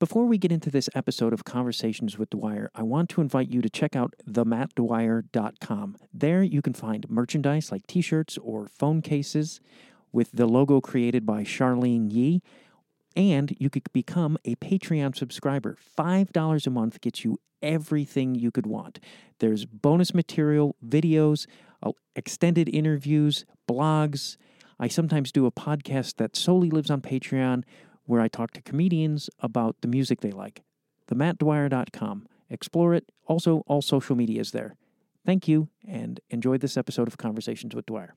Before we get into this episode of Conversations with Dwyer, I want to invite you to check out themattdwyer.com. There you can find merchandise like t shirts or phone cases with the logo created by Charlene Yee. And you could become a Patreon subscriber. $5 a month gets you everything you could want. There's bonus material, videos, uh, extended interviews, blogs. I sometimes do a podcast that solely lives on Patreon where I talk to comedians about the music they like. TheMattDwyer.com. Explore it. Also, all social media is there. Thank you and enjoy this episode of Conversations with Dwyer.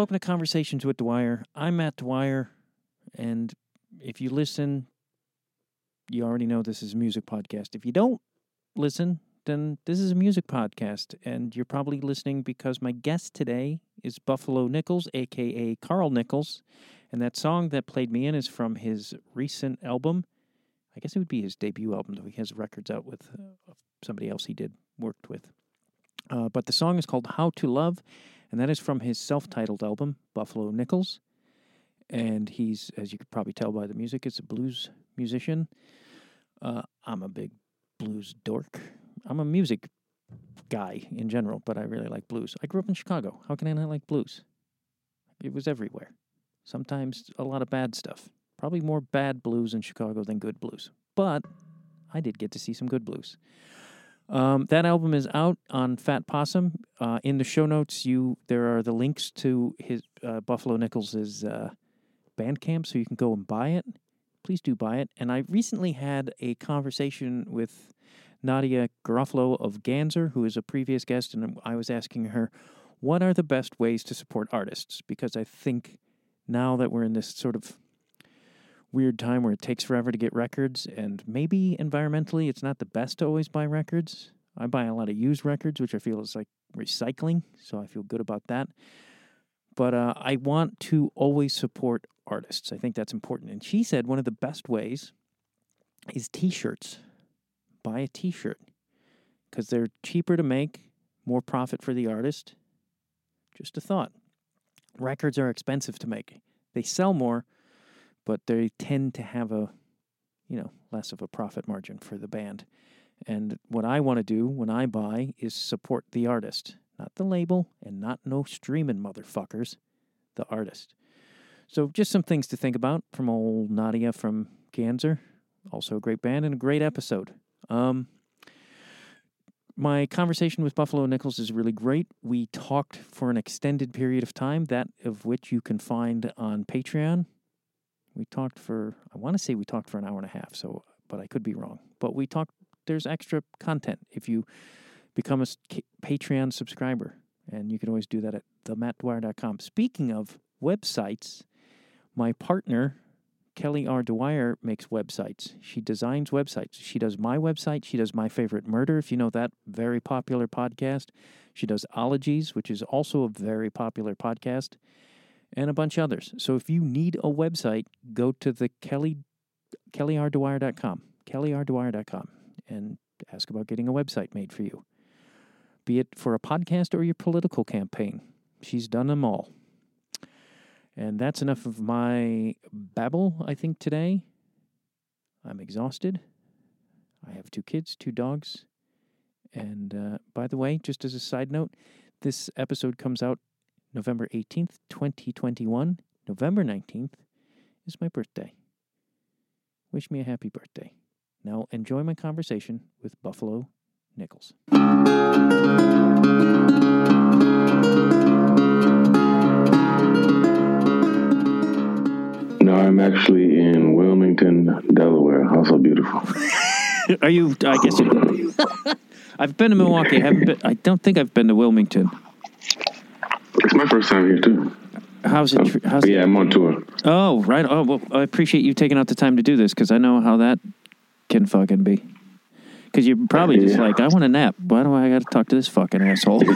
Welcome to Conversations with Dwyer. I'm Matt Dwyer, and if you listen, you already know this is a music podcast. If you don't listen, then this is a music podcast, and you're probably listening because my guest today is Buffalo Nichols, aka Carl Nichols, and that song that played me in is from his recent album. I guess it would be his debut album, though he has records out with uh, somebody else he did worked with. Uh, but the song is called "How to Love." And that is from his self-titled album Buffalo Nichols. And he's, as you could probably tell by the music, is a blues musician. Uh, I'm a big blues dork. I'm a music guy in general, but I really like blues. I grew up in Chicago. How can I not like blues? It was everywhere. Sometimes a lot of bad stuff. Probably more bad blues in Chicago than good blues. But I did get to see some good blues. Um, that album is out on Fat Possum. Uh, in the show notes, you there are the links to his uh, Buffalo Nichols' uh, Bandcamp, so you can go and buy it. Please do buy it. And I recently had a conversation with Nadia Garofalo of Ganser, who is a previous guest, and I was asking her what are the best ways to support artists because I think now that we're in this sort of weird time where it takes forever to get records, and maybe environmentally it's not the best to always buy records. I buy a lot of used records, which I feel is like recycling, so I feel good about that. But uh, I want to always support artists. I think that's important. And she said one of the best ways is t shirts. Buy a t shirt because they're cheaper to make, more profit for the artist. Just a thought. Records are expensive to make, they sell more but they tend to have a you know less of a profit margin for the band and what i want to do when i buy is support the artist not the label and not no streaming motherfuckers the artist so just some things to think about from old nadia from ganser also a great band and a great episode um, my conversation with Buffalo Nichols is really great. We talked for an extended period of time, that of which you can find on Patreon. We talked for, I want to say we talked for an hour and a half, so, but I could be wrong. But we talked, there's extra content if you become a Patreon subscriber. And you can always do that at themattdwyer.com. Speaking of websites, my partner, Kelly R. Dwyer, makes websites. She designs websites. She does my website. She does My Favorite Murder, if you know that very popular podcast. She does Ologies, which is also a very popular podcast and a bunch of others. So if you need a website, go to the Kelly kellyrDwyer.com, kellyrDwyer.com, and ask about getting a website made for you. Be it for a podcast or your political campaign. She's done them all. And that's enough of my babble, I think, today. I'm exhausted. I have two kids, two dogs. And uh, by the way, just as a side note, this episode comes out November 18th, 2021. November 19th is my birthday. Wish me a happy birthday. Now enjoy my conversation with Buffalo Nichols. No, I'm actually in Wilmington, Delaware. Also beautiful. Are you? I guess you. I've been to Milwaukee. I haven't been. I don't think I've been to Wilmington. It's my first time here too. How's it? How's yeah, I'm on tour. Oh, right. Oh, well, I appreciate you taking out the time to do this because I know how that can fucking be. Because you're probably just Yeah. like, I want a nap. Why do I got to talk to this fucking asshole?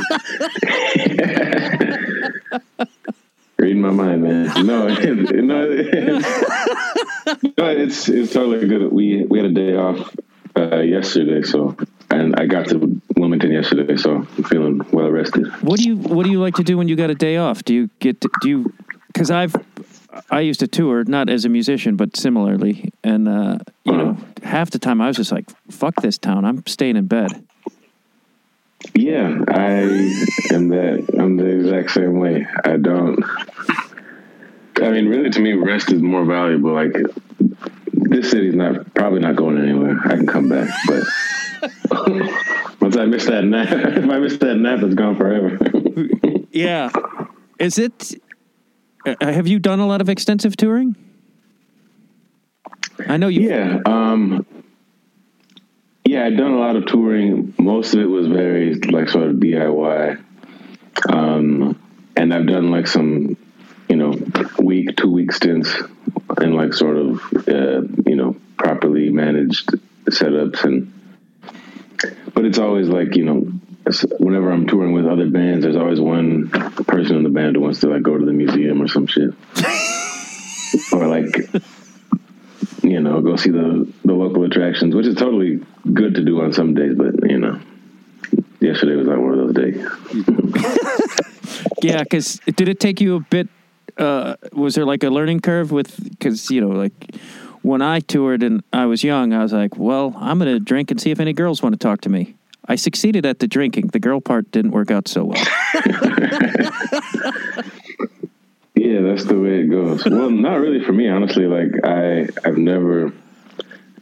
Reading my mind, man. No, it, no, it, no, it's it's totally good. We we had a day off uh, yesterday, so and I got to Wilmington yesterday, so I'm feeling well rested. What do you What do you like to do when you got a day off? Do you get to, do you? Because I've I used to tour not as a musician, but similarly, and uh, you know, half the time I was just like, "Fuck this town! I'm staying in bed." Yeah, I am that. I'm the exact same way. I don't. I mean, really, to me, rest is more valuable. Like this city's not probably not going anywhere. I can come back, but once I miss that nap, if I miss that nap, it's gone forever. Yeah, is it? Uh, have you done a lot of extensive touring? I know you. yeah, um, yeah, I've done a lot of touring. Most of it was very like sort of DIY, um, and I've done like some, you know, week, two week stints and like sort of, uh, you know, properly managed setups and. But it's always like you know, whenever I'm touring with other bands, there's always one person in the band who wants to like go to the museum or some shit, or like you know, go see the the local attractions, which is totally good to do on some days. But you know, yesterday was not one of those days. Yeah, because did it take you a bit? Uh, was there like a learning curve with? Because you know, like when I toured and I was young, I was like, "Well, I'm gonna drink and see if any girls want to talk to me." I succeeded at the drinking. The girl part didn't work out so well. Yeah, that's the way it goes. Well, not really for me, honestly. Like I, I've never,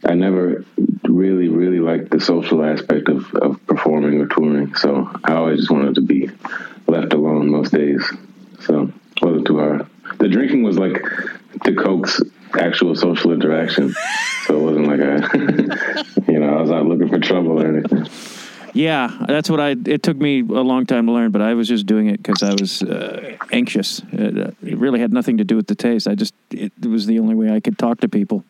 I never really, really liked the social aspect of, of performing or touring. So I always just wanted to be left alone most days. So it wasn't too hard. The drinking was like to coax actual social interaction. So it wasn't like I, you know, I was not looking for trouble or anything. Yeah, that's what I. It took me a long time to learn, but I was just doing it because I was uh, anxious. It, uh, it really had nothing to do with the taste. I just it, it was the only way I could talk to people,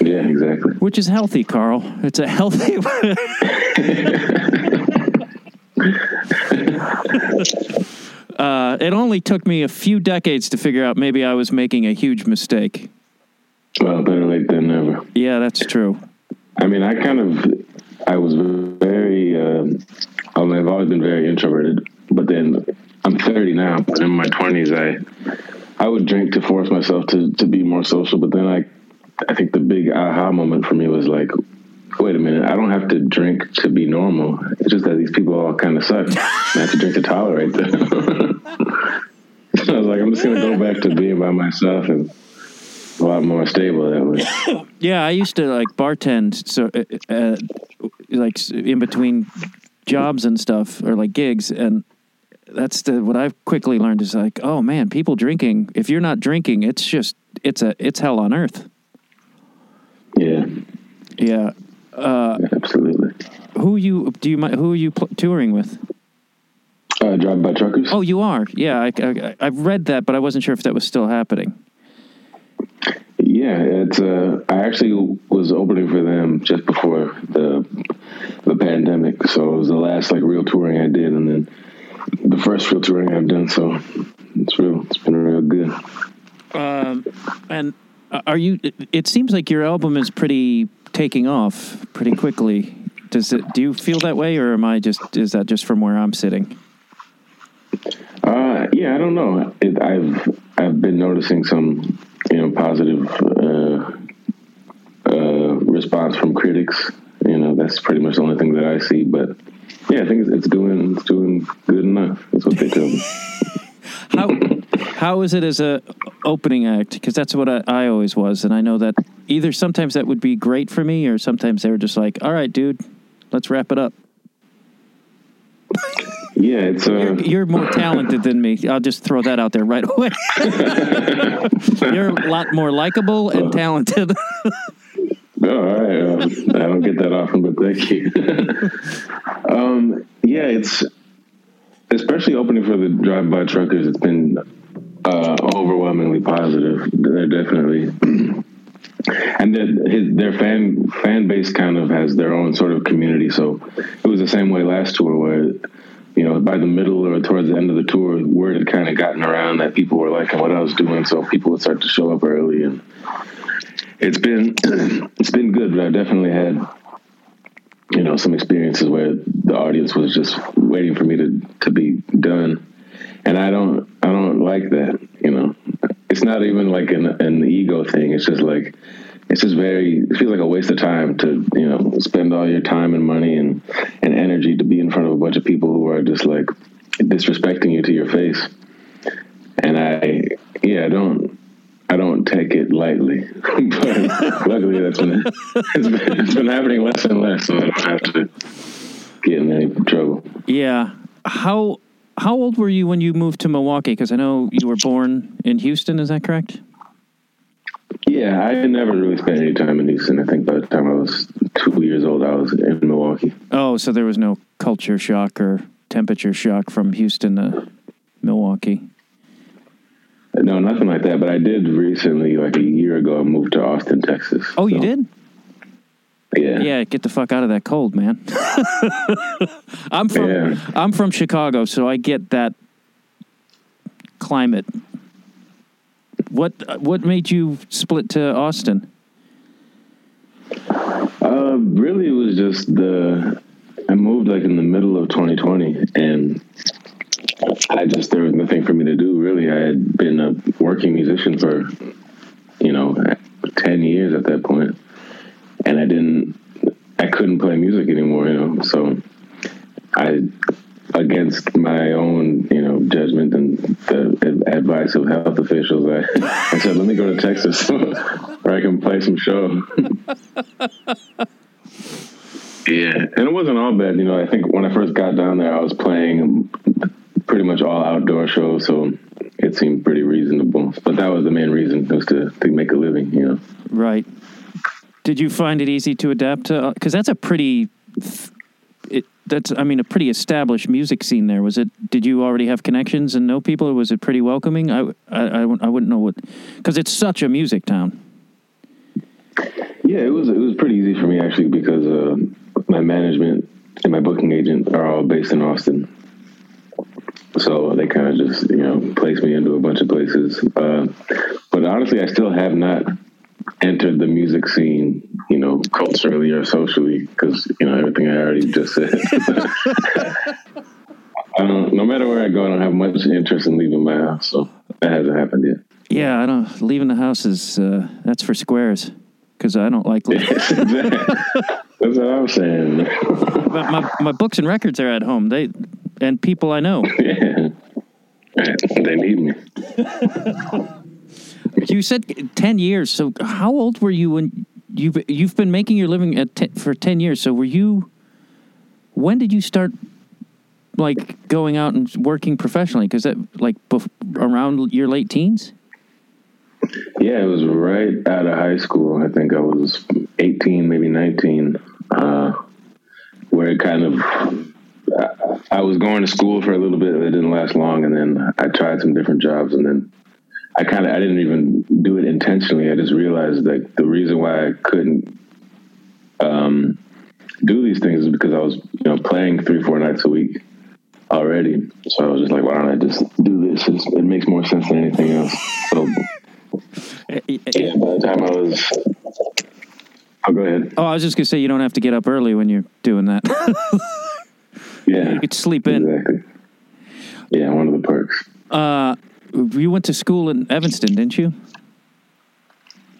Yeah, exactly. which is healthy, Carl. It's a healthy. uh, it only took me a few decades to figure out maybe I was making a huge mistake. Well, better late than never. Yeah, that's true. I mean, I kind of, I was very, uh, I mean, I've always been very introverted, but then I'm 30 now, but in my 20s, I, I would drink to force myself to, to be more social, but then I, I think the big aha moment for me was like, wait a minute, I don't have to drink to be normal. It's just that these people all kind of suck. I have to drink to tolerate them. so I was like, I'm just going to go back to being by myself and a lot more stable that way. Yeah, I used to like bartend, so uh, uh, like in between jobs and stuff, or like gigs, and that's the what I've quickly learned is like, oh man, people drinking. If you're not drinking, it's just it's a it's hell on earth. Yeah, Yeah. Absolutely. Who you do you who are you pl- touring with? Uh, drive by truckers. Oh, you are. Yeah, I, I I've read that, but I wasn't sure if that was still happening. Yeah, it's. Uh, I actually was opening for them just before the the pandemic, so it was the last like real touring I did, and then the first real touring I've done. So it's real. It's been real good. Um, and uh, are you? It seems like your album is pretty taking off pretty quickly. Does it? Do you feel that way, or am I just? Is that just from where I'm sitting? Uh, yeah, I don't know. It, I've I've been noticing some you know positive uh, uh, response from critics. You know, that's pretty much the only thing that I see. But yeah, I think it's, it's doing it's doing good enough. That's what they tell me. How how is it as a opening act? Because that's what I, I always was, and I know that either sometimes that would be great for me, or sometimes they were just like, "All right, dude, let's wrap it up." Yeah, it's uh, You're, you're more talented than me. I'll just throw that out there right away. you're a lot more likable and talented. Oh, all right. Um, I don't get that often, but thank you. um, yeah, it's especially opening for the drive-by truckers. It's been uh, overwhelmingly positive. They're definitely, and their fan fan base kind of has their own sort of community. So it was the same way last tour, where you know, by the middle or towards the end of the tour, word had kind of gotten around that people were liking what I was doing, so people would start to show up early, and it's been it's been good. But I've definitely had you know some experiences where the audience was just waiting for me to to be done, and I don't I don't like that. You know, it's not even like an an ego thing. It's just like it's just very it feels like a waste of time to you know spend all your time and money and and energy to be in front of a bunch of people who are just like disrespecting you to your face and i yeah i don't i don't take it lightly but luckily that's been it's, been it's been happening less and less so i don't have to get in any trouble Yeah. How how old were you when you moved to Milwaukee? Because I know you were born in Houston. Is that correct? yeah i never really spent any time in houston i think by the time i was two years old i was in milwaukee Oh, so there was no culture shock or temperature shock from Houston to Milwaukee. no nothing like that but i did recently like a year ago i moved to austin texas Oh, you did? Yeah Yeah, get the fuck out of that cold, man. I'm from Yeah. I'm from Chicago, so I get that climate. What what made you split to Austin? Uh, really, it was just the. I moved like in the middle of 2020, and I just there was nothing for me to do. Really, I had been a working musician for, you know, 10 years at that point, and I didn't. I couldn't play music anymore, you know. So, I, against my own, you know, judgment and the advice of health officials, I, I said, "Let me go to Texas, where I can play some show." Yeah, and it wasn't all bad. You know, I think when I first got down there, I was playing pretty much all outdoor shows, so it seemed pretty reasonable. But that was the main reason was to to make a living. You know. Right. Did you find it easy to adapt to? Because that's a pretty, it that's I mean a pretty established music scene there. Was it? Did you already have connections and know people, or was it pretty welcoming? I I, I, wouldn't- I wouldn't know what because it's such a music town. Yeah, it was it was pretty easy for me actually because uh, my management and my booking agent are all based in Austin, so they kind of just you know placed me into a bunch of places. Uh, but honestly, I still have not entered the music scene, you know, culturally or socially, because you know everything I already just said. I don't. No matter where I go, I don't have much interest in leaving my house, so that hasn't happened yet. Yeah, I don't. Leaving the house is uh, that's for squares because I don't like. Leaving. That's what I'm saying. my, my my books and records are at home. They and people I know. Yeah. They need me. You said ten years. So how old were you when you've you've been making your living at for ten years? So were you? When did you start? Like going out and working professionally, because that like bef- around your late teens. Yeah, it was right out of high school. I think I was 18, maybe 19, uh, where it kind of, I, I was going to school for a little bit. It didn't last long. And then I tried some different jobs. And then I kind of, I didn't even do it intentionally. I just realized that the reason why I couldn't um, do these things is because I was, you know, playing three, four nights a week already. So I was just like, why don't I just do this? It's, it makes more sense than anything else. So yeah, by the time I was, oh, go ahead. Oh, I was just gonna say you don't have to get up early when you're doing that. Yeah, you could sleep in. exactly. Yeah, one of the perks. Uh, you went to school in Evanston, didn't you?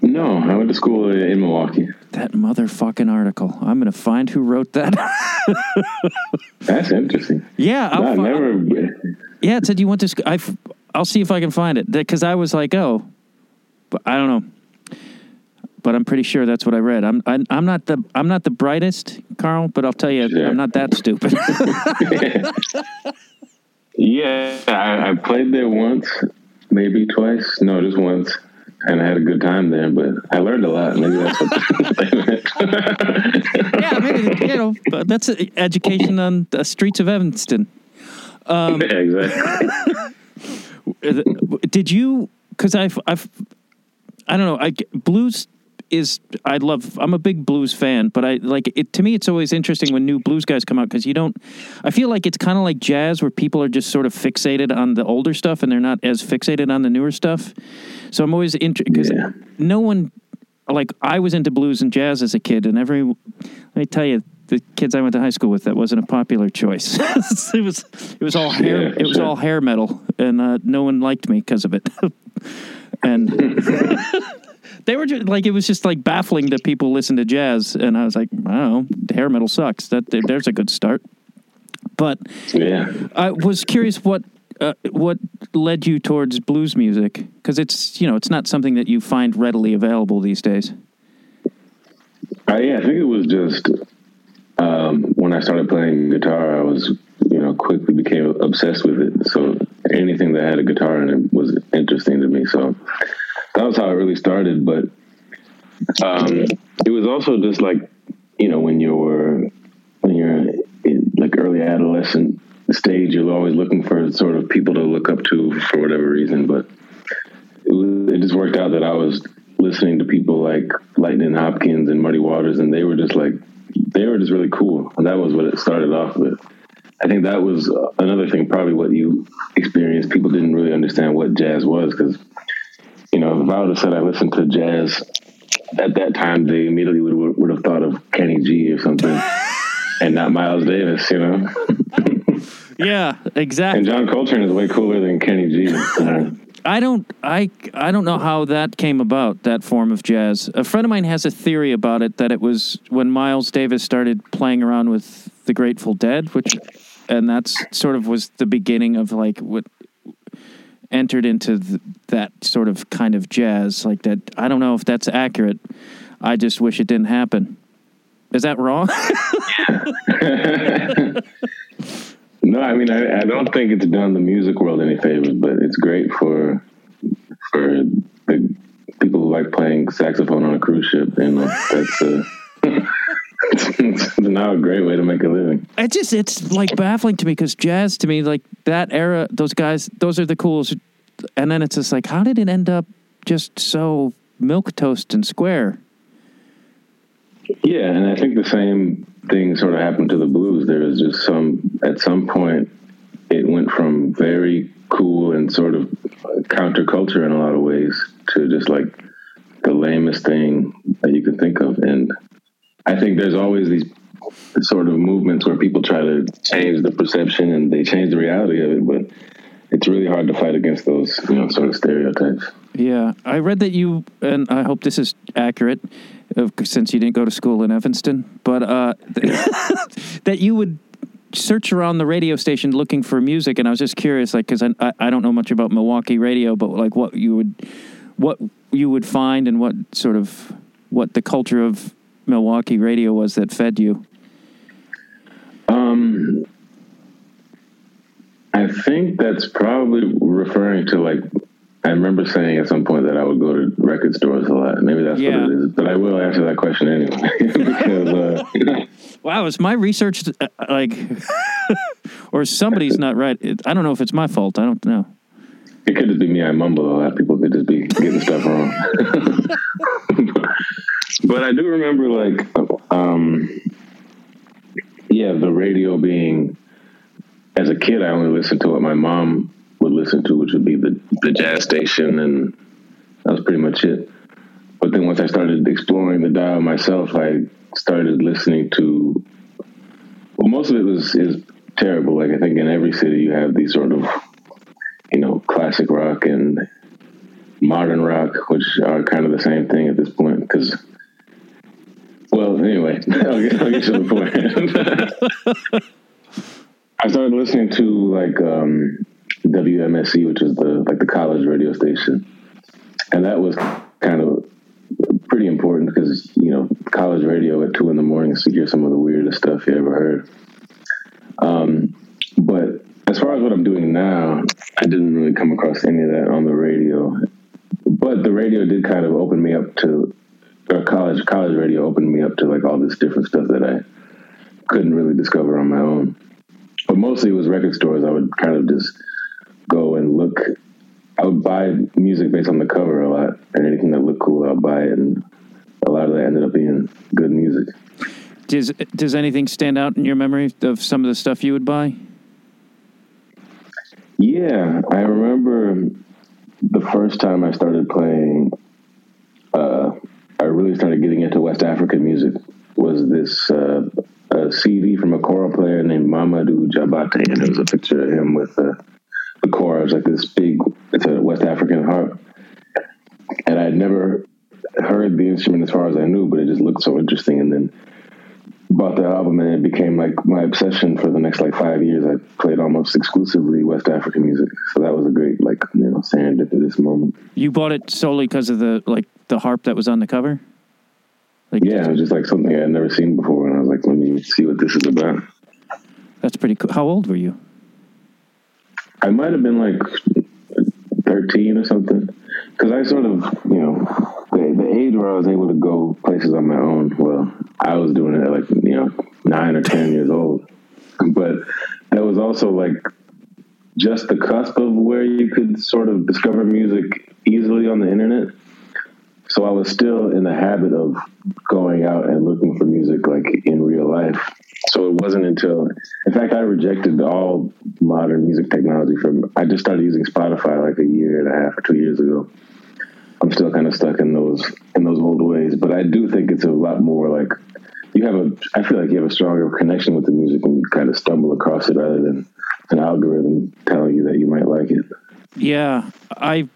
No, I went to school in Milwaukee. That motherfucking article. I'm gonna find who wrote that. That's interesting. yeah, I'll I fi- never. Yeah, it said you went to school. I, will see if I can find it because I was like, oh, but I don't know. But I'm pretty sure that's what I read. I'm I, I'm not the I'm not the brightest, Carl, but I'll tell you, Sure. I'm not that stupid. Yeah, I, I played there once, maybe twice. No, just once, and I had a good time there. But I learned a lot. Maybe that's what they meant. yeah, maybe you know but that's education on the streets of Evanston. Um, yeah, exactly. Did you? Because I've I've I don't know. I blues is I love. I'm a big blues fan, but I like it. To me, it's always interesting when new blues guys come out because you don't. I feel like it's kind of like jazz, where people are just sort of fixated on the older stuff and they're not as fixated on the newer stuff. So I'm always interested because Yeah. no one like I was into blues and jazz as a kid, and every let me tell you. The kids I went to high school with, that wasn't a popular choice. it was, it was all hair, Yeah, it was sure. all hair metal, and uh, no one liked me because of it. and they were just like it was just like baffling that people listen to jazz and i was like i don't know hair metal sucks that there's a good start but Yeah. i was curious what uh, what led you towards blues music because it's you know it's not something that you find readily available these days Uh, yeah, I think it was just um, when I started playing guitar, I was, you know, quickly became obsessed with it. So anything that had a guitar in it was interesting to me. So that was how it really started. But um, it was also just like, you know, when you're when you're in like early adolescent stage, you're always looking for sort of people to look up to for whatever reason. But it, it just worked out that I was listening to people like Lightning Hopkins and Muddy Waters, and they were just like they were just really cool, and that was what it started off with. I think that was another thing, probably what you experienced. People didn't really understand what jazz was because, you know, if I would have said I listened to jazz at that time, they immediately would would have thought of Kenny G or something, and not Miles Davis, you know. yeah exactly. And John Coltrane is way cooler than Kenny G. i don't i i don't know how that came about that form of jazz a friend of mine has a theory about it that it was when miles davis started playing around with the grateful dead which and that's sort of was the beginning of like what entered into th- that sort of kind of jazz like that i don't know if that's accurate i just wish it didn't happen is that wrong No, I mean, I, I don't think it's done the music world any favors, but it's great for for the people who like playing saxophone on a cruise ship. Know, that's uh, it's now a great way to make a living. it just it's like baffling to me because jazz to me like that era those guys those are the coolest and then it's just like how did it end up just so milk toast and square Yeah, and I think the same thing sort of happened to the blues. There was just some at some point it went from very cool and sort of counterculture in a lot of ways to just like the lamest thing that you could think of. And I think there's always these sort of movements where people try to change the perception and they change the reality of it, but it's really hard to fight against those, you know, sort of stereotypes. yeah i read that you and i hope this is accurate since you didn't go to school in evanston but uh that you would search around the radio station looking for music and i was just curious like because I, I i don't know much about milwaukee radio but like what you would what you would find and what sort of what the culture of milwaukee radio was that fed you Um, I think that's probably referring to like. I remember saying at some point that I would go to record stores a lot. Maybe that's Yeah. what it is. But I will answer that question anyway because uh, wow is my research uh, like or somebody's not right it, i don't know if it's my fault i don't know it could just be me. I mumble a lot. People could just be getting stuff wrong. but I do remember like, um, yeah, the radio being. As a kid, I only listened to what my mom would listen to, which would be the the jazz station, and that was pretty much it. But then once I started exploring the dial myself, I started listening to. Well, most of it was is terrible. Like I think in every city you have these sort of you know, classic rock and modern rock, which are kind of the same thing at this point. Because, well, anyway, I'll get, I'll get to the point. I started listening to like um, WMSE, which is the like the college radio station, and that was kind of pretty important because you know college radio at two in the morning is to hear some of the weirdest stuff you ever heard. Um, but as far as what I'm doing now, I didn't really come across any of that on the radio. But the radio did kind of open me up to, or college college radio opened me up to like all this different stuff that I couldn't really discover on my own. But mostly it was record stores. I would kind of just go and look. I would buy music based on the cover a lot, and anything that looked cool, I'd buy it. And a lot of that ended up being good music. Does does anything stand out in your memory of some of the stuff you would buy? Yeah, I remember the first time I started playing. Uh, I really started getting into West African music. Was this uh, a CD from a kora player named Mamadou Diabaté, and there was a picture of him with uh, the kora. It was like this big, it's a West African harp, and I had never heard the instrument as far as I knew, but it just looked so interesting. And then bought the album, and it became like my obsession for the next like five years. I played almost exclusively West African music, so that was a great like you know serendipitous moment. You bought it solely because of the like the harp that was on the cover. Like, yeah, it was just like something I had never seen before, me see what this is about. That's pretty cool. How old were you? I might have been like 13 or something. Because I sort of, you know, the, the age where I was able to go places on my own, well, I was doing it at like, you know, nine or 10 years old. But that was also like just the cusp of where you could sort of discover music easily on the internet. So I was still in the habit of going out and looking for music like in real life. So it wasn't until, in fact, I rejected all modern music technology from. I just started using Spotify like a year and a half or two years ago. I'm still kind of stuck in those in those old ways, but I do think it's a lot more like you have a. I feel like you have a stronger connection with the music when you kind of stumble across it rather than an algorithm telling you that you might like it. Yeah, I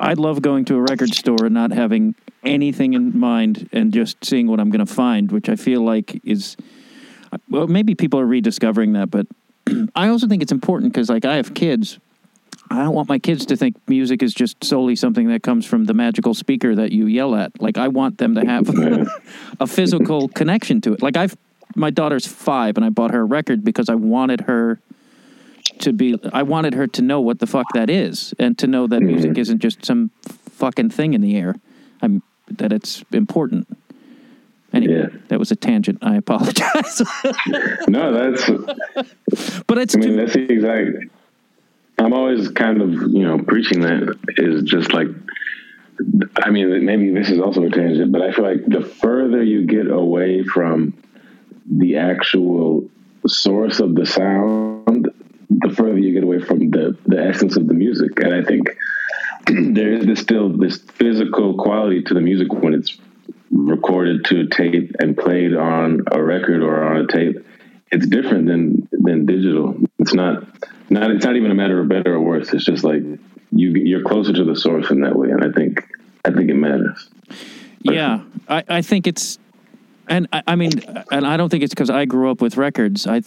I love going to a record store and not having anything in mind and just seeing what I'm going to find, which I feel like is well, maybe people are rediscovering that, but I also think it's important because, like, I have kids. I don't want my kids to think music is just solely something that comes from the magical speaker that you yell at. Like, I want them to have a physical connection to it. Like, I've my daughter's five, and I bought her a record because I wanted her to be. I wanted her to know what the fuck that is, and to know that music mm-hmm. isn't just some fucking thing in the air. I'm that it's important. Anyway, Yeah. that was a tangent. I apologize. No, that's. but it's I mean, that's the exact. I'm always kind of you know preaching that is just like. I mean, maybe this is also a tangent, but I feel like the further you get away from the actual source of the sound, the further you get away from the the essence of the music. And I think there is still this physical quality to the music when it's recorded to tape and played on a record or on a tape. It's different than than digital. It's not not it's not even a matter of better or worse. It's just like you you're closer to the source in that way, and I think I think it matters. yeah. I, I think it's, and I, I mean, and I don't think it's because I grew up with records. I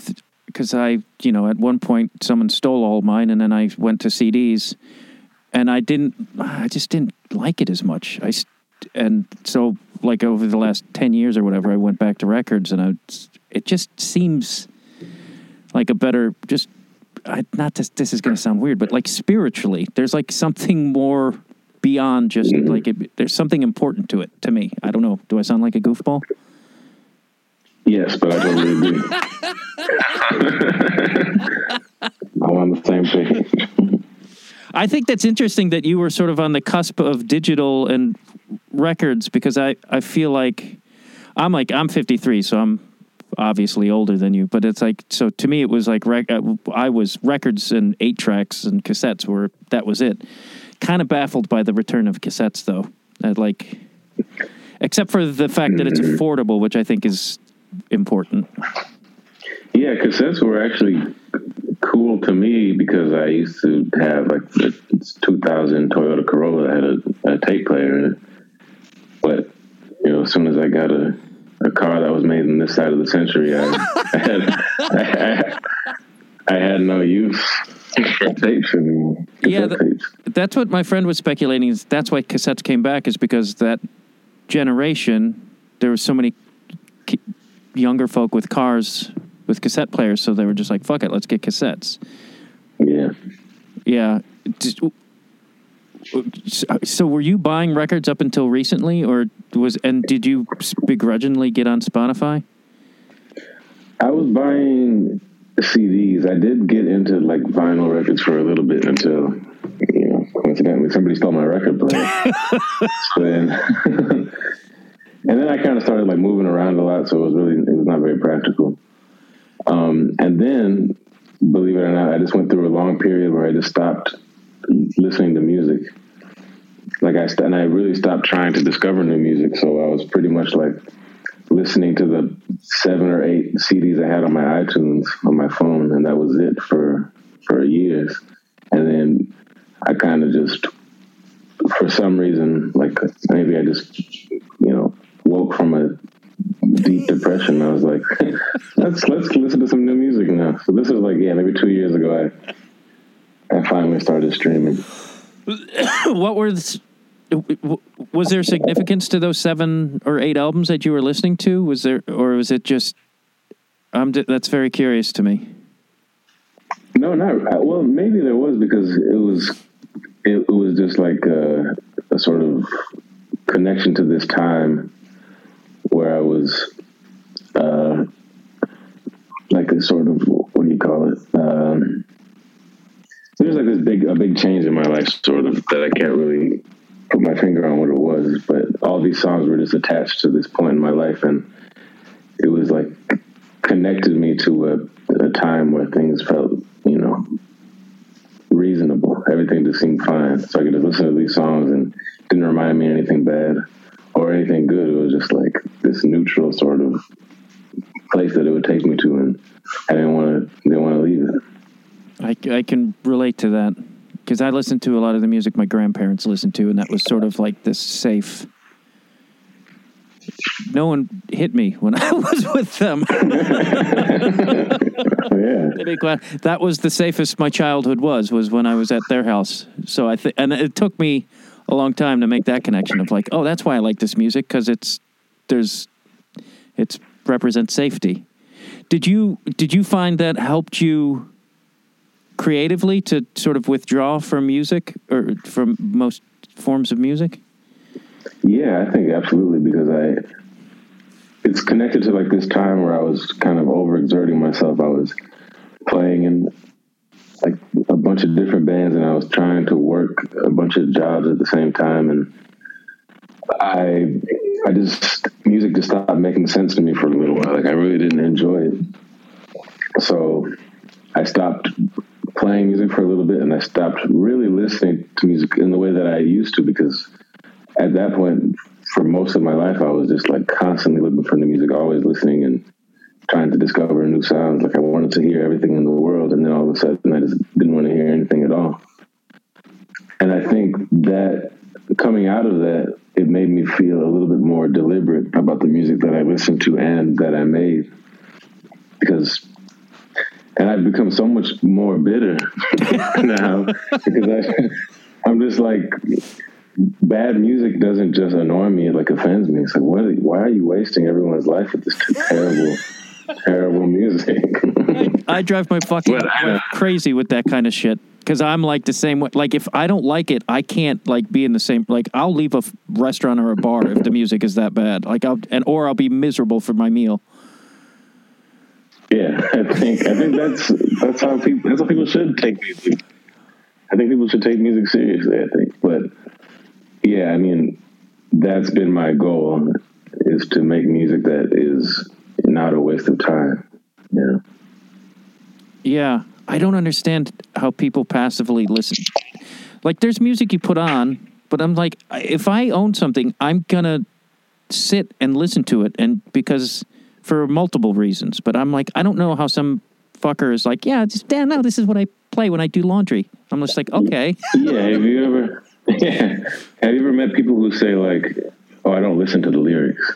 because I you know at one point someone stole all mine, and then I went to CDs, and I didn't. I just didn't like it as much. I, and so like over the last 10 years or whatever i went back to records and I, it just seems like a better just I, not this, this is going to sound weird but like spiritually there's like something more beyond just like it, there's something important to it to me i don't know do i sound like a goofball Yes, but I totally agree. I'm on the same page. I think that's interesting that you were sort of on the cusp of digital and records because I, I feel like I'm like I'm 53, so I'm obviously older than you. But it's like so to me, it was like rec- uh, I was records and eight tracks and cassettes were that was it. Kind of baffled by the return of cassettes though, uh, like except for the fact that it's affordable, which I think is important. Yeah, cassettes were actually cool to me because I used to have like the 2000 Toyota Corolla that had a, a tape player in it. But you know, as soon as I got a, a car that was made in this side of the century, I, I had I, had- I had no use for tapes anymore. Yeah, tapes. That's what my friend was speculating. Is that's why cassettes came back is because that generation there was so many younger folk with cars with cassette players, so they were just like, "Fuck it, let's get cassettes." Yeah. Yeah. Just- so- were you buying records up until recently, or was and did you begrudgingly get on Spotify? I was buying CDs. I did get into like vinyl records for a little bit until, you know, coincidentally somebody stole my record player. so then, and then I kind of started like moving around a lot, so it was really it was not very practical. Um, and then, believe it or not, I just went through a long period where I just stopped listening to music. Like I and I really stopped trying to discover new music. So I was pretty much like listening to the seven or eight CDs I had on my iTunes on my phone, and that was it for for years. And then I kind of just, for some reason, like maybe I just, you know, woke from a deep depression. I was like, let's let's listen to some new music now. So this was like, yeah, maybe two years ago. I I finally started streaming. what were the, was there significance to those seven or eight albums that you were listening to? Was there, or was it just? Um, that's very curious to me. No, not well. Maybe there was because it was it, it was just like a, a, sort of connection to this time where I was uh, like a sort of what do you call it? Um, there's like this big a big change in my life, sort of that I can't really put my finger on what it was, but all these songs were just attached to this point in my life, and it was like connected me to a, a time where things felt, you know, reasonable. Everything just seemed fine. So I could just listen to these songs and didn't remind me anything bad or anything good. It was just like this neutral sort of place that it would take me to, and I didn't want to didn't want to leave it. I, I can relate to that because I listened to a lot of the music my grandparents listened to, and that was sort of like this safe. No one hit me when I was with them. Oh, yeah, that was the safest my childhood was. Was when I was at their house. So I think, and it took me a long time to make that connection of like, oh, that's why I like this music because it's there's it's represents safety. Did you did you find that helped you creatively to sort of withdraw from music or from most forms of music? Yeah, I think absolutely because I it's connected to like this time where I was kind of overexerting myself. I was playing in bunch of different bands and I was trying to work a bunch of jobs at the same time and I I just music just stopped making sense to me for a little while. Like I really didn't enjoy it. So I stopped playing music for a little bit and I stopped really listening to music in the way that I used to because at that point for most of my life I was just like constantly looking for new music, always listening and trying to discover new sounds. Like I wanted to hear everything in the world and then all of a sudden I just didn't want to hear anything at all. And I think that coming out of that, it made me feel a little bit more deliberate about the music that I listened to and that I made. Because and I've become so much more bitter now because I, I'm just like bad music doesn't just annoy me; it like offends me. It's like, what? Why are you wasting everyone's life with this terrible, terrible music? I, I, drive my fucking well, crazy with that kind of shit because I'm like the same way. Like if I don't like it, I can't like be in the same. Like I'll leave a restaurant or a bar if the music is that bad. Like I'll and or I'll be miserable for my meal. Yeah, I think I think that's that's how people that's how people should take music. I think people should take music seriously. I think, but yeah, I mean, that's been my goal is to make music that is not a waste of time. Yeah. Yeah, I don't understand how people passively listen. Like, there's music you put on, but I'm like, if I own something, I'm gonna sit and listen to it, and because for multiple reasons. But I'm like, I don't know how some fucker is like, yeah, just damn, no, this is what I play when I do laundry. I'm just like, okay. yeah. Have you ever? Yeah. Have you ever met people who say like, oh, I don't listen to the lyrics?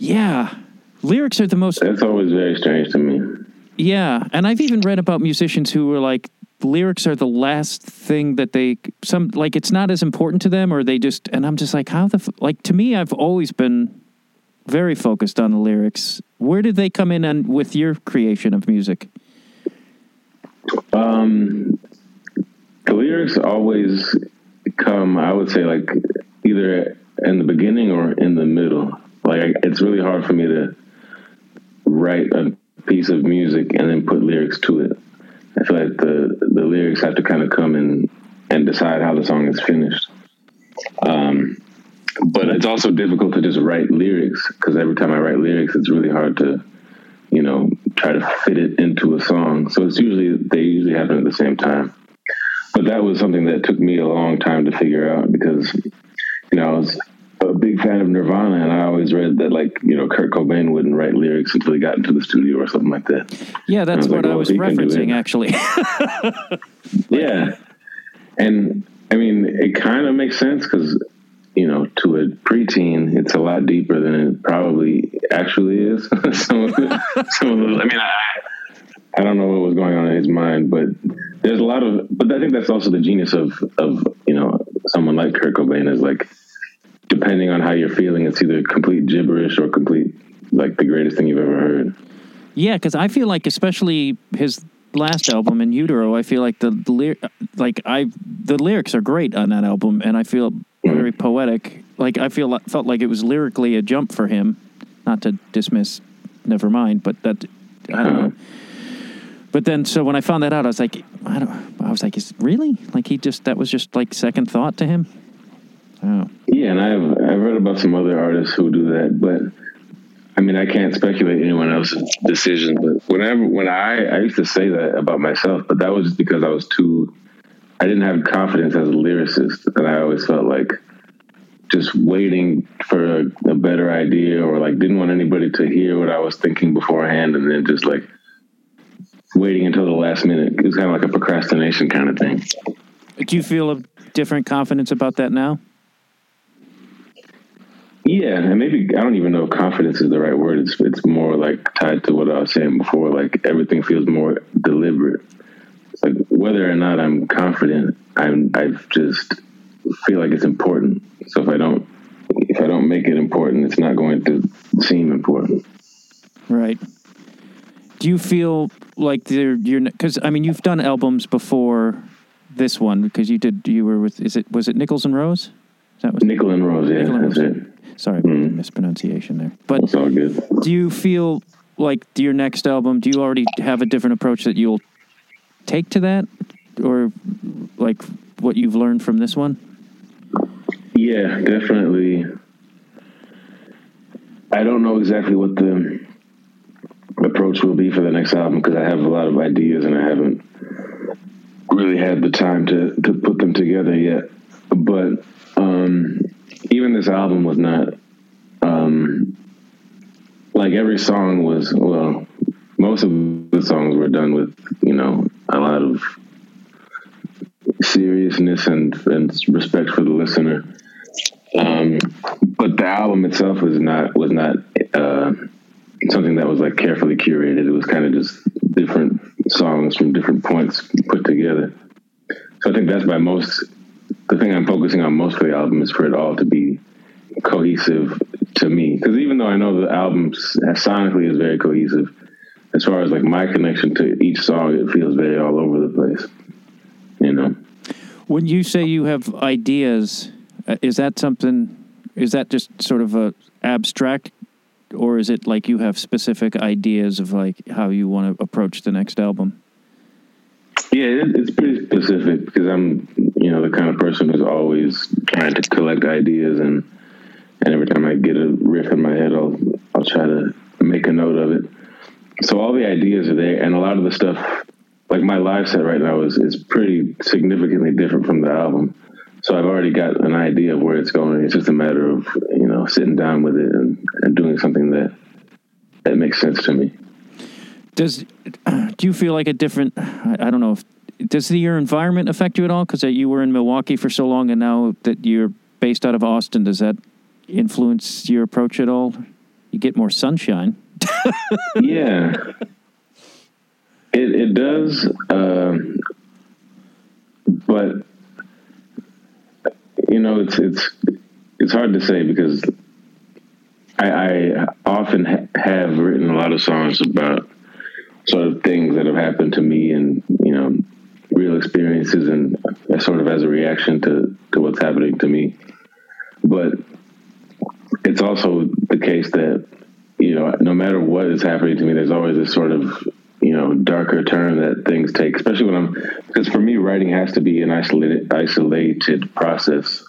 Yeah, lyrics are the most. That's always very strange to me. Yeah, and I've even read about musicians who were like, lyrics are the last thing that they some like it's not as important to them, or they just. And I'm just like, how the like to me, I've always been very focused on the lyrics. Where did they come in and with your creation of music? Um, the lyrics always come, I would say, like either in the beginning or in the middle. Like it's really hard for me to write a piece of music and then put lyrics to it. I feel like the the lyrics have to kind of come in and decide how the song is finished. Um, but it's also difficult to just write lyrics because every time I write lyrics, it's really hard to, you know, try to fit it into a song. So it's usually they usually happen at the same time. But that was something that took me a long time to figure out because, you know, I was a big fan of Nirvana, and I always read that like you know Kurt Cobain wouldn't write lyrics until he got into the studio or something like that. Yeah, that's I what like, I was referencing actually. Yeah, and I mean it kind of makes sense because you know to a preteen it's a lot deeper than it probably actually is. some of the, some of the, I mean I. I don't know what was going on in his mind, but there's a lot of. But I think that's also the genius of of you know someone like Kurt Cobain is like, depending on how you're feeling, it's either complete gibberish or complete like the greatest thing you've ever heard. Yeah, because I feel like, especially his last album in Utero, I feel like the, the like I the lyrics are great on that album, and I feel mm-hmm. very poetic. Like I feel felt like it was lyrically a jump for him. Not to dismiss, Nevermind, but that I don't know. Uh-huh. But then, so when I found that out, I was like, I don't. I was like, is really like he just that was just like second thought to him. Oh, Yeah, and I've I've read about some other artists who do that, but I mean I can't speculate anyone else's decision. But whenever when I I used to say that about myself, but that was just because I was too I didn't have confidence as a lyricist, and I always felt like just waiting for a, a better idea, or like didn't want anybody to hear what I was thinking beforehand, and then just like waiting until the last minute. It was kind of like a procrastination kind of thing. do you feel a different confidence about that now? Yeah, and maybe I don't even know if confidence is the right word. It's it's more like tied to what I was saying before. Like everything feels more deliberate. It's like whether or not I'm confident, I'm I just feel like it's important. So if I don't if I don't make it important, it's not going to seem important. Right. Do you feel like they're, you're because I mean you've done albums before this one because you did you were with is it was it Nichols and Rose? Is that was Nickel and Rose, yeah, Nickel and that's it. Sorry about the mispronunciation there. But It's all good. do you feel like your next album? Do you already have a different approach that you'll take to that, or like what you've learned from this one? Yeah, definitely. I don't know exactly what the approach will be for the next album because I have a lot of ideas and I haven't really had the time to, to put them together yet. But um, even this album was not um, like every song was, well, most of the songs were done with, you know, a lot of seriousness and, and respect for the listener. Um, but the album itself was not was not uh, something that was like carefully curated. It was kind of just different songs from different points put together. So I think that's my most the thing I'm focusing on most for the album is for it all to be cohesive to me. Because even though I know the album sonically is very cohesive, as far as like my connection to each song, it feels very all over the place. You know. When you say you have ideas, uh, is that something? Is that just sort of a abstract, or is it like you have specific ideas of like how you want to approach the next album? Yeah, it's pretty specific because I'm, you know, the kind of person who's always trying to collect ideas, and and every time I get a riff in my head, I'll I'll try to make a note of it. So all the ideas are there, and a lot of the stuff, like my live set right now, is is pretty significantly different from the album. So I've already got an idea of where it's going. It's just a matter of you know sitting down with it and, and doing something that that makes sense to me. Does do you feel like a different? I, don't know. if Does the, your environment affect you at all? Because you were in Milwaukee for so long, and now that you're based out of Austin, does that influence your approach at all? You get more sunshine. yeah it it does um but you know it's it's it's hard to say because I, I often ha- have written a lot of songs about sort of things that have happened to me and you know real experiences and uh, sort of as a reaction to to what's happening to me. But it's also the case that you know no matter what is happening to me there's always this sort of you know darker turn that things take especially when i'm because for me writing has to be an isolated isolated process.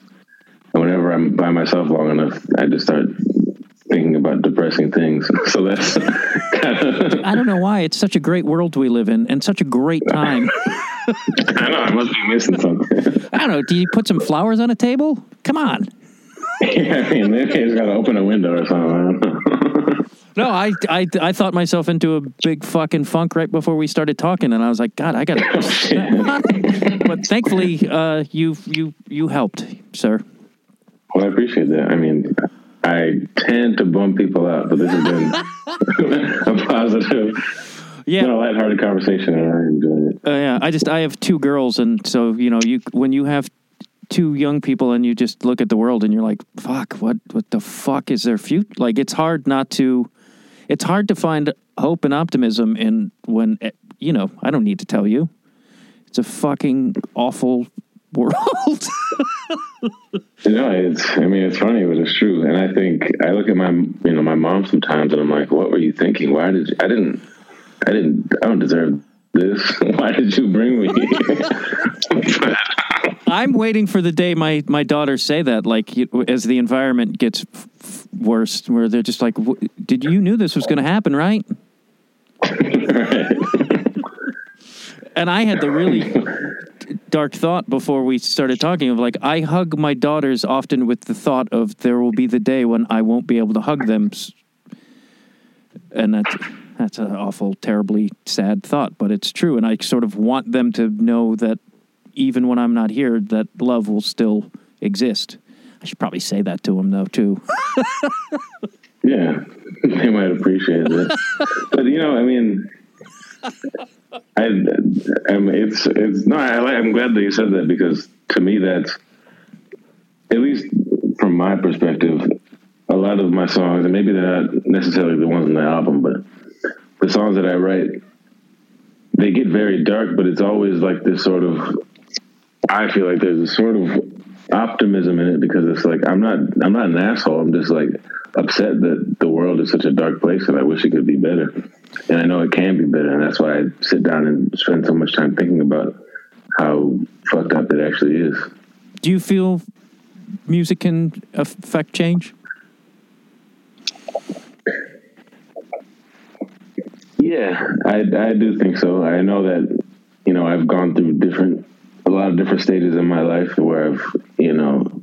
And whenever I'm by myself long enough, I just start thinking about depressing things. So that's kind of, I don't know why. It's such a great world we live in and such a great time. I know I must be missing something. I don't know. Do you put some flowers on a table? Come on. yeah, I mean, maybe I just got to open a window or something. I don't know. No, I, I, I thought myself into a big fucking funk right before we started talking, and I was like, God, I got to. but thankfully, uh, you you you helped, sir. Well, I appreciate that. I mean, I tend to bum people out, but this has been a positive, Yeah, you know, lighthearted conversation, and I enjoy it. Uh, yeah, I just I have two girls, and so you know, you when you have two young people, and you just look at the world, and you're like, "Fuck, what what the fuck is their future?" Like, it's hard not to, it's hard to find hope and optimism in when eh, you know. I don't need to tell you, it's a fucking awful world. You know, it's. I mean, it's funny, but it's true. And I think I look at my, you know, my mom sometimes, and I'm like, "What were you thinking? Why did you, I didn't, I didn't, I don't deserve this. Why did you bring me?" I'm waiting for the day my my daughters say that, like as the environment gets f- worse, where they're just like, "W- "Did you knew this was going to happen, right?" and I had the really dark thought before we started talking of like I hug my daughters often with the thought of there will be the day when I won't be able to hug them, and that's that's an awful, terribly sad thought, but it's true, and I sort of want them to know that even when I'm not here, that love will still exist. I should probably say that to them though too. Yeah, they might appreciate it. but you know, I mean, I, I mean, it's it's no, I, I'm glad that you said that because to me, that's at least from my perspective, a lot of my songs, and maybe they're not necessarily the ones on the album, but the songs that I write, they get very dark, but it's always like this sort of. I feel like there's a sort of optimism in it because it's like I'm not I'm not an asshole. I'm just like upset that the world is such a dark place and I wish it could be better. And I know it can be better, and that's why I sit down and spend so much time thinking about how fucked up it actually is. Do you feel music can affect change? Yeah, I, I do think so. I know that, you know, I've gone through different, lot of different stages in my life where I've, you know,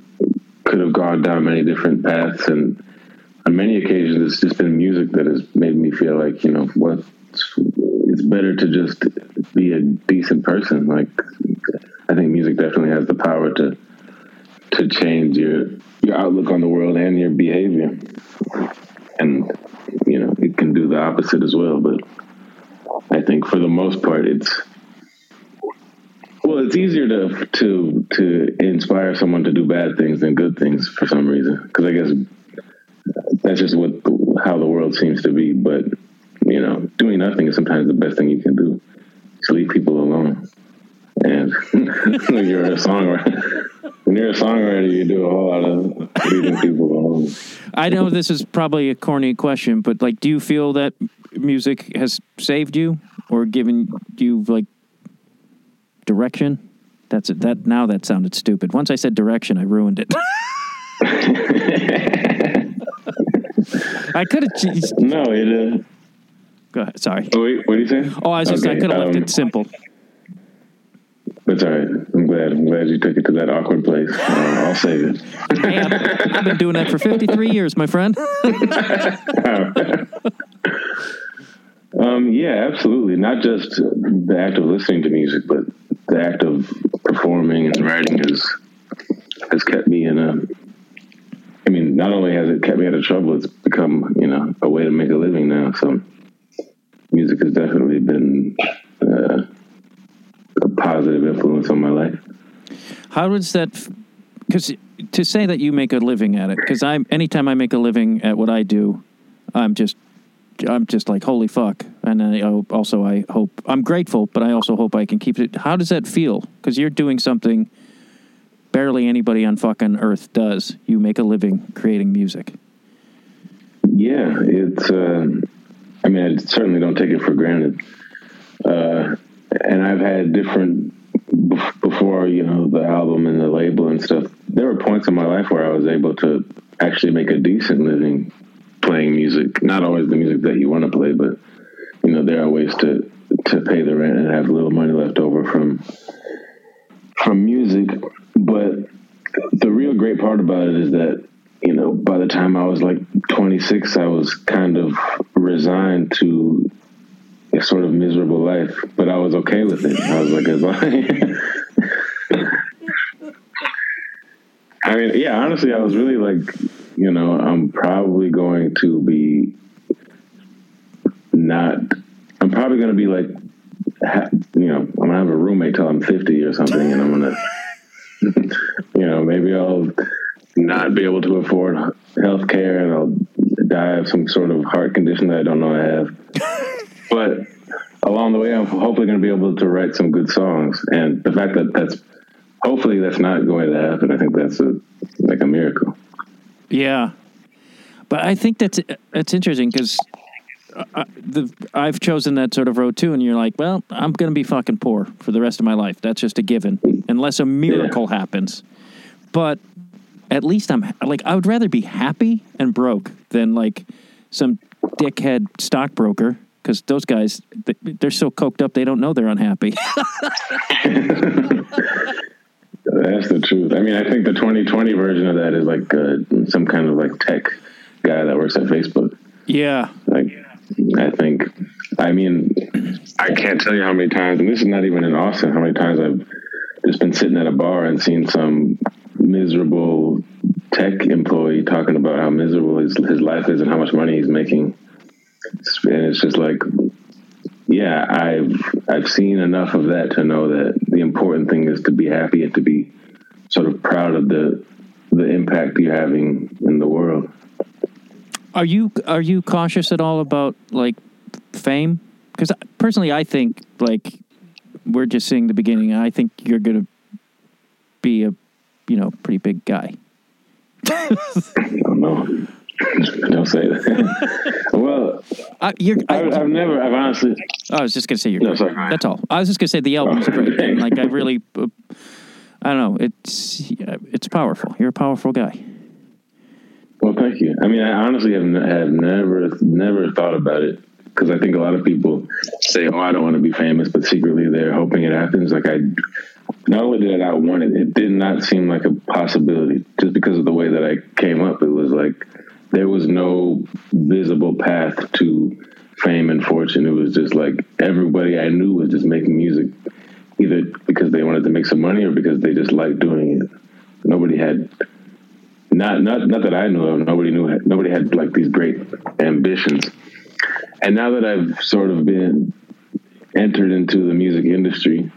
could have gone down many different paths. And on many occasions, it's just been music that has made me feel like, you know, what, it's better to just be a decent person. Like, I think music definitely has the power to, to change your, your outlook on the world and your behavior. And, you know, it can do the opposite as well. But I think for the most part, it's well, it's easier to to to inspire someone to do bad things than good things for some reason. Because I guess that's just what how the world seems to be. But you know, doing nothing is sometimes the best thing you can do. Just leave people alone. And when you're a songwriter, when you're a songwriter, you do a whole lot of leaving people alone. I know this is probably a corny question, but like, do you feel that music has saved you or given you like direction? That's it. That now that sounded stupid. Once I said direction, I ruined it. I could have. No, it. Uh, Go ahead. Sorry. oh, wait, what do you say? Oh, I was just. I could have left um, it simple. That's all right. I'm glad. I'm glad you took it to that awkward place. Uh, I'll save it. Hey, I've, I've been doing that for 53 years, my friend. Um, yeah, absolutely. Not just the act of listening to music, but the act of performing and writing has has kept me in a. I mean, not only has it kept me out of trouble, it's become you know a way to make a living now. So, music has definitely been uh, a positive influence on my life. How does that? Because to say that you make a living at it, because I'm anytime I make a living at what I do, I'm just I'm just like holy fuck, and I also I hope I'm grateful, but I also hope I can keep it. How does that feel? Because you're doing something barely anybody on fucking earth does. You make a living creating music. Yeah, it's. Uh, I mean, I certainly don't take it for granted. Uh, and I've had different before, you know, the album and the label and stuff. there were points in my life where I was able to actually make a decent living playing music. Not always the music that you want to play, but you know there are ways to to pay the rent and have a little money left over from from music. But the real great part about it is that you know by the time I was like 26, I was kind of resigned to a sort of miserable life, but I was okay with it. I was like, as long I mean, yeah, honestly, I was really like, you know, I'm probably going to be not, I'm probably going to be like, ha, you know, I'm going to have a roommate till I'm 50 or something, and I'm going to, you know, maybe I'll not be able to afford health care and I'll die of some sort of heart condition that I don't know I have. but along the way, I'm hopefully going to be able to write some good songs. And the fact that that's hopefully that's not going to happen. I think that's a like a miracle. Yeah, but I think that's that's interesting because uh, the I've chosen that sort of road too, and you're like, well, I'm going to be fucking poor for the rest of my life. That's just a given, unless a miracle yeah. happens. But at least I'm like I would rather be happy and broke than like some dickhead stockbroker because those guys they're so coked up they don't know they're unhappy. That's the truth. I mean, I think the 2020 version of that is like uh, some kind of like tech guy that works at Facebook. Yeah. Like, I think, I mean, I can't tell you how many times, and this is not even in Austin, how many times I've just been sitting at a bar and seen some miserable tech employee talking about how miserable his, his life is and how much money he's making. And it's just like, yeah, I've I've seen enough of that to know that the important thing is to be happy and to be sort of proud of the the impact you're having in the world. Are you are you cautious at all about like fame? Because personally, I think like we're just seeing the beginning. I think you're going to be a you know pretty big guy. I don't know. Don't say that. well, uh, you're, I, have never, I've honestly. I was just gonna say you're. No, sorry. That's all. I was just gonna say the album's oh, great. And like I really, uh, I don't know. It's it's powerful. You're a powerful guy. Well, thank you. I mean, I honestly have, have never never thought about it because I think a lot of people say, "Oh, I don't want to be famous," but secretly they're hoping it happens. Like I, not only did I want it, it did not seem like a possibility just because of the way that I came up. It was like there was no visible path to fame and fortune. It was just like everybody I knew was just making music, either because they wanted to make some money or because they just liked doing it. Nobody had not not not that I knew of. Nobody knew. Nobody had like these great ambitions. And now that I've sort of been entered into the music industry,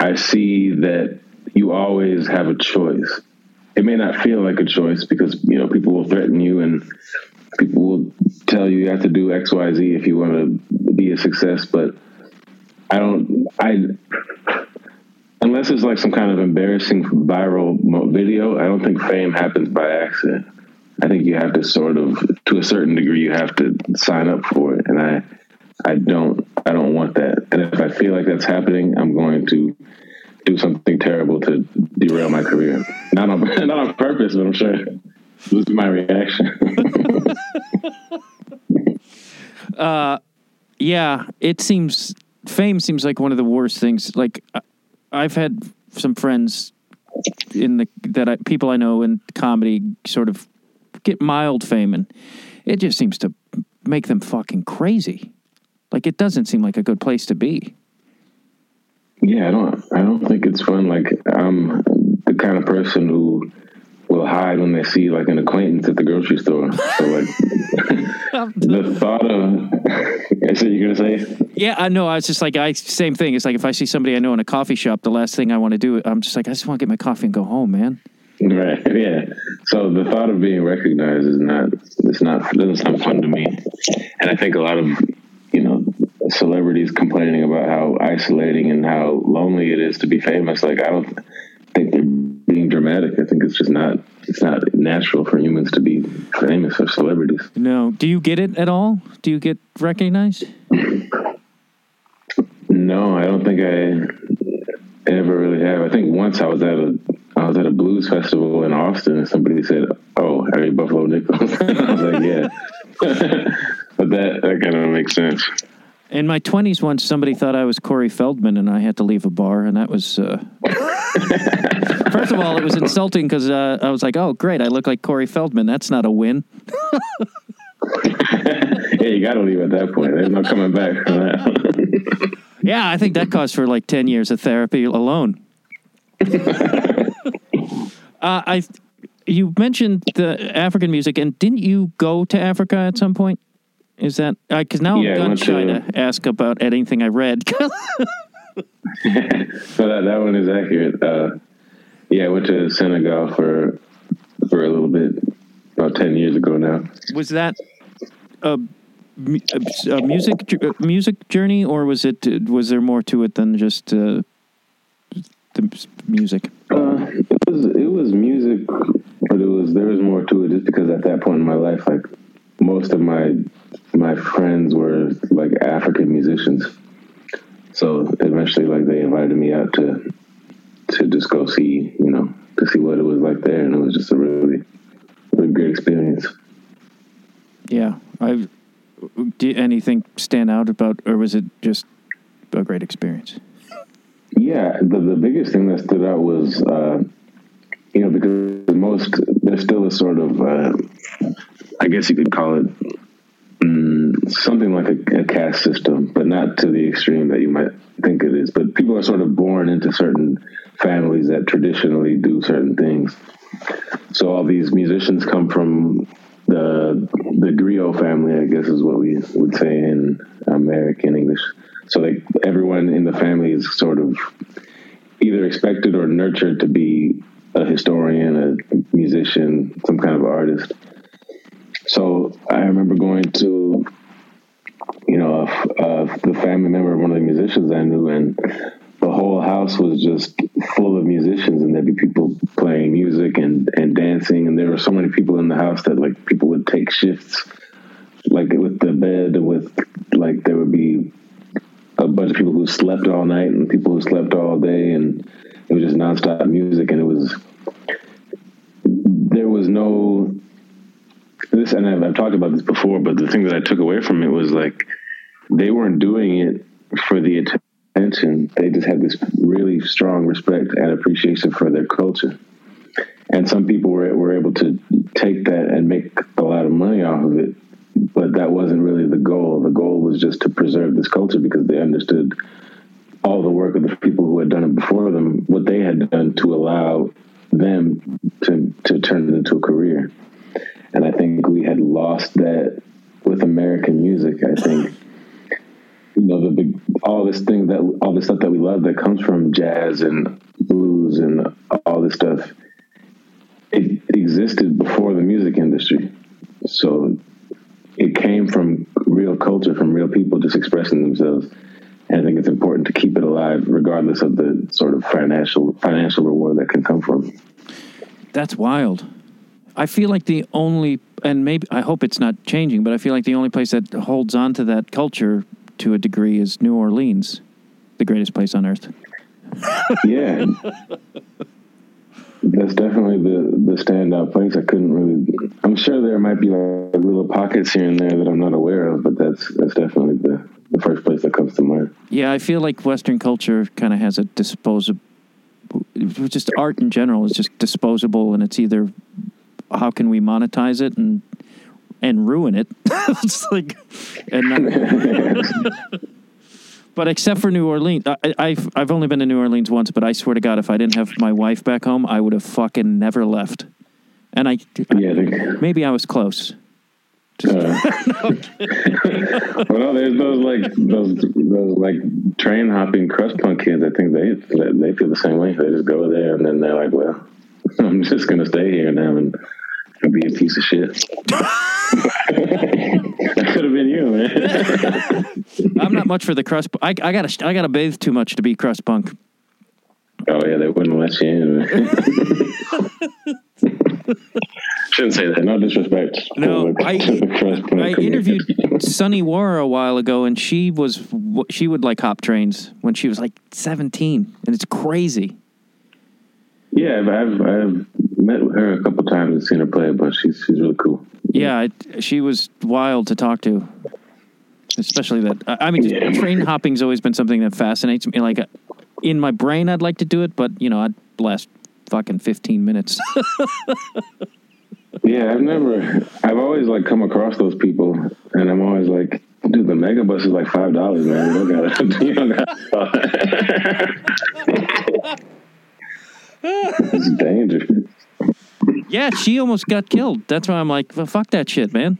I see that you always have a choice it may not feel like a choice because you know people will threaten you and people will tell you you have to do X, Y, Z if you want to be a success. But I don't. I unless it's like some kind of embarrassing viral video, I don't think fame happens by accident. I think you have to sort of, to a certain degree, you have to sign up for it, and I, I don't, I don't want that. And if I feel like that's happening, I'm going to do something terrible to derail my career. Not on not on purpose, but I'm sure this is my reaction. uh, yeah, it seems fame seems like one of the worst things. Like I've had some friends in the that I, people I know in comedy sort of get mild fame, and it just seems to make them fucking crazy. Like it doesn't seem like a good place to be. Yeah, I don't. I don't think it's fun. Like I'm the kind of person who will hide when they see like an acquaintance at the grocery store. So like the thought of, I said you're gonna say? Yeah, I know. I was just like, I same thing. It's like if I see somebody I know in a coffee shop, the last thing I want to do, I'm just like, I just want to get my coffee and go home, man. Right. Yeah. So the thought of being recognized is not. It's not. It doesn't sound fun to me. And I think a lot of celebrities complaining about how isolating and how lonely it is to be famous. Like I don't think they're being dramatic. I think it's just not it's not natural for humans to be famous or celebrities. No. Do you get it at all? Do you get recognized? no, I don't think I ever really have. I think once I was at a I was at a blues festival in Austin, and somebody said, "Oh, you Buffalo Nichols?" I was like, "Yeah." but that that kind of makes sense. In my 20s, once somebody thought I was Corey Feldman and I had to leave a bar, and that was. Uh... First of all, it was insulting because uh, I was like, oh, great, I look like Corey Feldman. That's not a win. yeah, you got to leave at that point. There's no coming back from that. yeah, I think that cost for like 10 years of therapy alone. uh, I. You mentioned the African music, and didn't you go to Africa at some point? Is that because now Yeah, I'm gun shy to- to ask about anything I read? so that that one is accurate. Uh, yeah, I went to Senegal for for a little bit about ten years ago now. was that a, a, a music a music journey, or was it was there more to it than just uh, the music? Uh, it was it was music, but it was there was more to it just because at that point in my life, like most of my my friends were like African musicians. So eventually, like they invited me out to to just go see, you know, to see what it was like there, and it was just a really really great experience. Yeah, I. Did anything stand out about, or was it just a great experience? Yeah, the the biggest thing that stood out was, uh, you know, because most there's still a sort of, uh, I guess you could call it mm, something like a, a caste system, but not to the extreme that you might think it is. But people are sort of born into certain families that traditionally do certain things. So all these musicians come from the the griot family, I guess is what we would say in American English. So like everyone in the family is sort of either expected or nurtured to be a historian, a musician, some kind of artist. So I remember going to, you know, the family member of one of the musicians I knew, and the whole house was just full of musicians, and there'd be people playing music and and dancing, and there were so many people in the house that like people would take shifts, like with the bed, with like there would be a bunch of people who slept all night and people who slept all day, and it was just nonstop music, and it was there was no this, and I've, I've talked about this before, but the thing that I took away from it was like they weren't doing it for the attention. They just had this really strong respect and appreciation for their culture. And some people were, were able to take that and make a lot of money off of it, but that wasn't really the goal. The goal was just to preserve this culture because they understood all the work of the people who had done it before them, what they had done to allow them to, to turn it into a career. And I think we had lost that with American music. I think, you know, the big, all this thing that, all the stuff that we love that comes from jazz and blues and all this stuff, it existed before the music industry. So it came from real culture, from real people just expressing themselves. And I think it's important to keep it alive, regardless of the sort of financial financial reward that can come from. That's wild. I feel like the only, and maybe I hope it's not changing, but I feel like the only place that holds on to that culture to a degree is New Orleans, the greatest place on earth. yeah that's definitely the the standout place i couldn't really i'm sure there might be like little pockets here and there that i'm not aware of but that's that's definitely the the first place that comes to mind Yeah, I feel like Western culture kind of has a disposable, just art in general is just disposable, and it's either how can we monetize it and and ruin it. it's like, and not, but except for New Orleans, I, I've I've only been to New Orleans once, but I swear to God, if I didn't have my wife back home, I would have fucking never left. And I, yeah the, maybe I was close. uh, well there's those like those those like train hopping crust punk kids i think they they feel the same way they just go there and then they're like well i'm just gonna stay here now and and be a piece of shit that could have been you man I'm not much for the crust. I, I gotta I gotta bathe too much to be crust punk. Oh yeah, they wouldn't let you in. Shouldn't say that. No disrespect. No, I- the crust punk I interviewed Sunny War a while ago, and she was she would like hop trains when she was like 17, and it's crazy. Yeah, I've, I've I've met her a couple times and seen her play, but she's she's really cool. Yeah, it, she was wild to talk to. Especially that. I mean, Yeah. train hopping's always been something that fascinates me. Like, uh, in my brain, I'd like to do it, but you know, I'd last fucking fifteen minutes. Yeah, I've never. I've always like come across those people, and I'm always like, dude, the Megabus is like five dollars, man. You don't gotta. You don't gotta. it's dangerous. Yeah, she almost got killed. That's why I'm like, well, fuck that shit, man.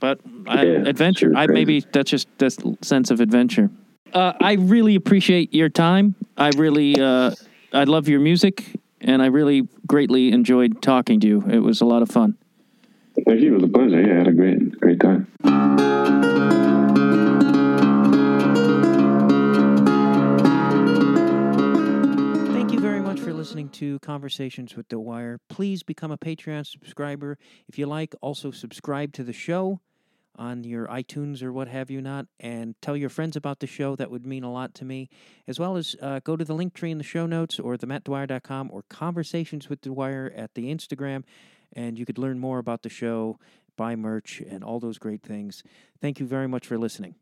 But I, Yeah, adventure. sure, I maybe that's just this sense of adventure. Uh, I really appreciate your time. I really, uh, I love your music, and I really greatly enjoyed talking to you. It was a lot of fun. Thank you. It was a pleasure. Yeah, I had a great great time. To Conversations with Dwyer. Please become a Patreon subscriber. If you like, also subscribe to the show on your iTunes or what have you not, and tell your friends about the show. That would mean a lot to me. As well as uh, go to the Linktree in the show notes or themattdwyer.com or Conversations with Dwyer at the Instagram, and you could learn more about the show, buy merch, and all those great things. Thank you very much for listening.